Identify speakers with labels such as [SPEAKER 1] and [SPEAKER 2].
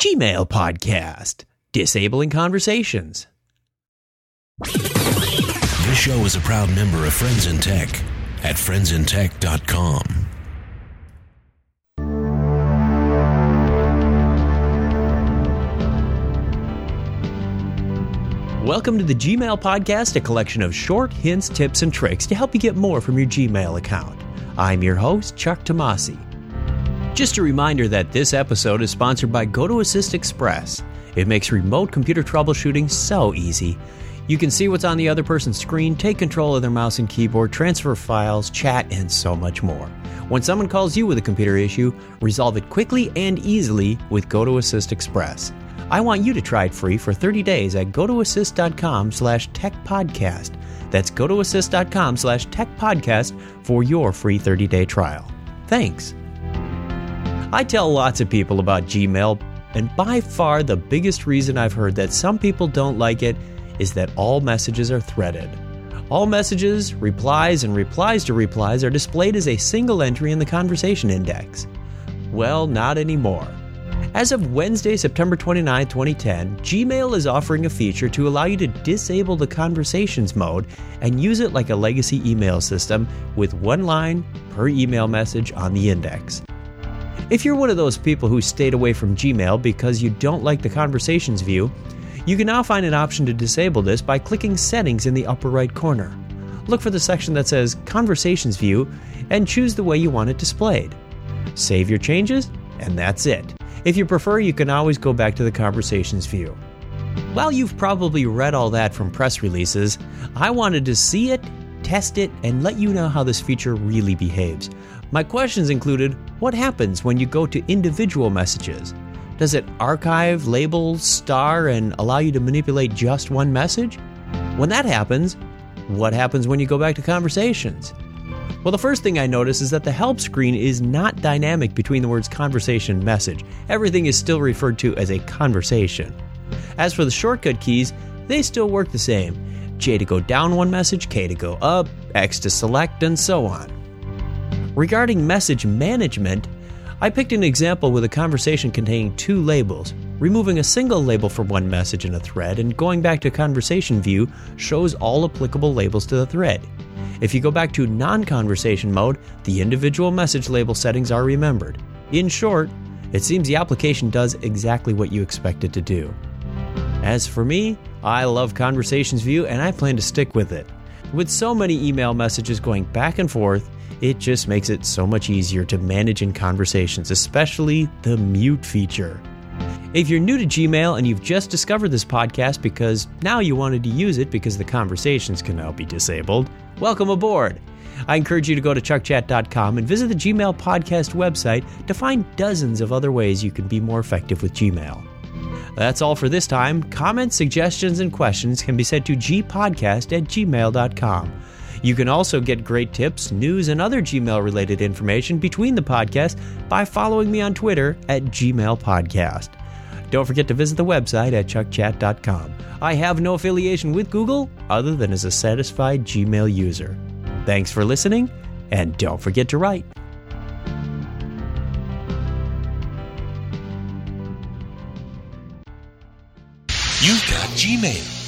[SPEAKER 1] Gmail Podcast Disabling Conversations.
[SPEAKER 2] This show is a proud member of Friends in Tech at friendsintech.com.
[SPEAKER 1] Welcome to the Gmail Podcast, a collection of short hints, tips, and tricks to help you get more from your Gmail account. I'm your host, Chuck Tomasi. Just a reminder that this episode is sponsored by GoToAssist Express. It makes remote computer troubleshooting so easy. You can see what's on the other person's screen, take control of their mouse and keyboard, transfer files, chat, and so much more. When someone calls you with a computer issue, resolve it quickly and easily with GoToAssist Express. I want you to try it free for 30 days at gotoassist.com slash techpodcast. That's gotoassist.com slash techpodcast for your free 30-day trial. Thanks. I tell lots of people about Gmail, and by far the biggest reason I've heard that some people don't like it is that all messages are threaded. All messages, replies, and replies to replies are displayed as a single entry in the conversation index. Well, not anymore. As of Wednesday, September 29, 2010, Gmail is offering a feature to allow you to disable the conversations mode and use it like a legacy email system with one line per email message on the index. If you're one of those people who stayed away from Gmail because you don't like the conversations view, you can now find an option to disable this by clicking Settings in the upper right corner. Look for the section that says Conversations View and choose the way you want it displayed. Save your changes, and that's it. If you prefer, you can always go back to the Conversations view. While you've probably read all that from press releases, I wanted to see it, test it, and let you know how this feature really behaves. My questions included what happens when you go to individual messages? Does it archive, label, star, and allow you to manipulate just one message? When that happens, what happens when you go back to conversations? Well, the first thing I notice is that the help screen is not dynamic between the words conversation and message. Everything is still referred to as a conversation. As for the shortcut keys, they still work the same J to go down one message, K to go up, X to select, and so on. Regarding message management, I picked an example with a conversation containing two labels. Removing a single label for one message in a thread and going back to conversation view shows all applicable labels to the thread. If you go back to non conversation mode, the individual message label settings are remembered. In short, it seems the application does exactly what you expect it to do. As for me, I love Conversations View and I plan to stick with it. With so many email messages going back and forth, it just makes it so much easier to manage in conversations, especially the mute feature. If you're new to Gmail and you've just discovered this podcast because now you wanted to use it because the conversations can now be disabled, welcome aboard. I encourage you to go to chuckchat.com and visit the Gmail podcast website to find dozens of other ways you can be more effective with Gmail. That's all for this time. Comments, suggestions, and questions can be sent to gpodcast at gmail.com. You can also get great tips, news, and other Gmail related information between the podcast by following me on Twitter at Gmail Podcast. Don't forget to visit the website at chuckchat.com. I have no affiliation with Google other than as a satisfied Gmail user. Thanks for listening, and don't forget to write.
[SPEAKER 2] You've got Gmail.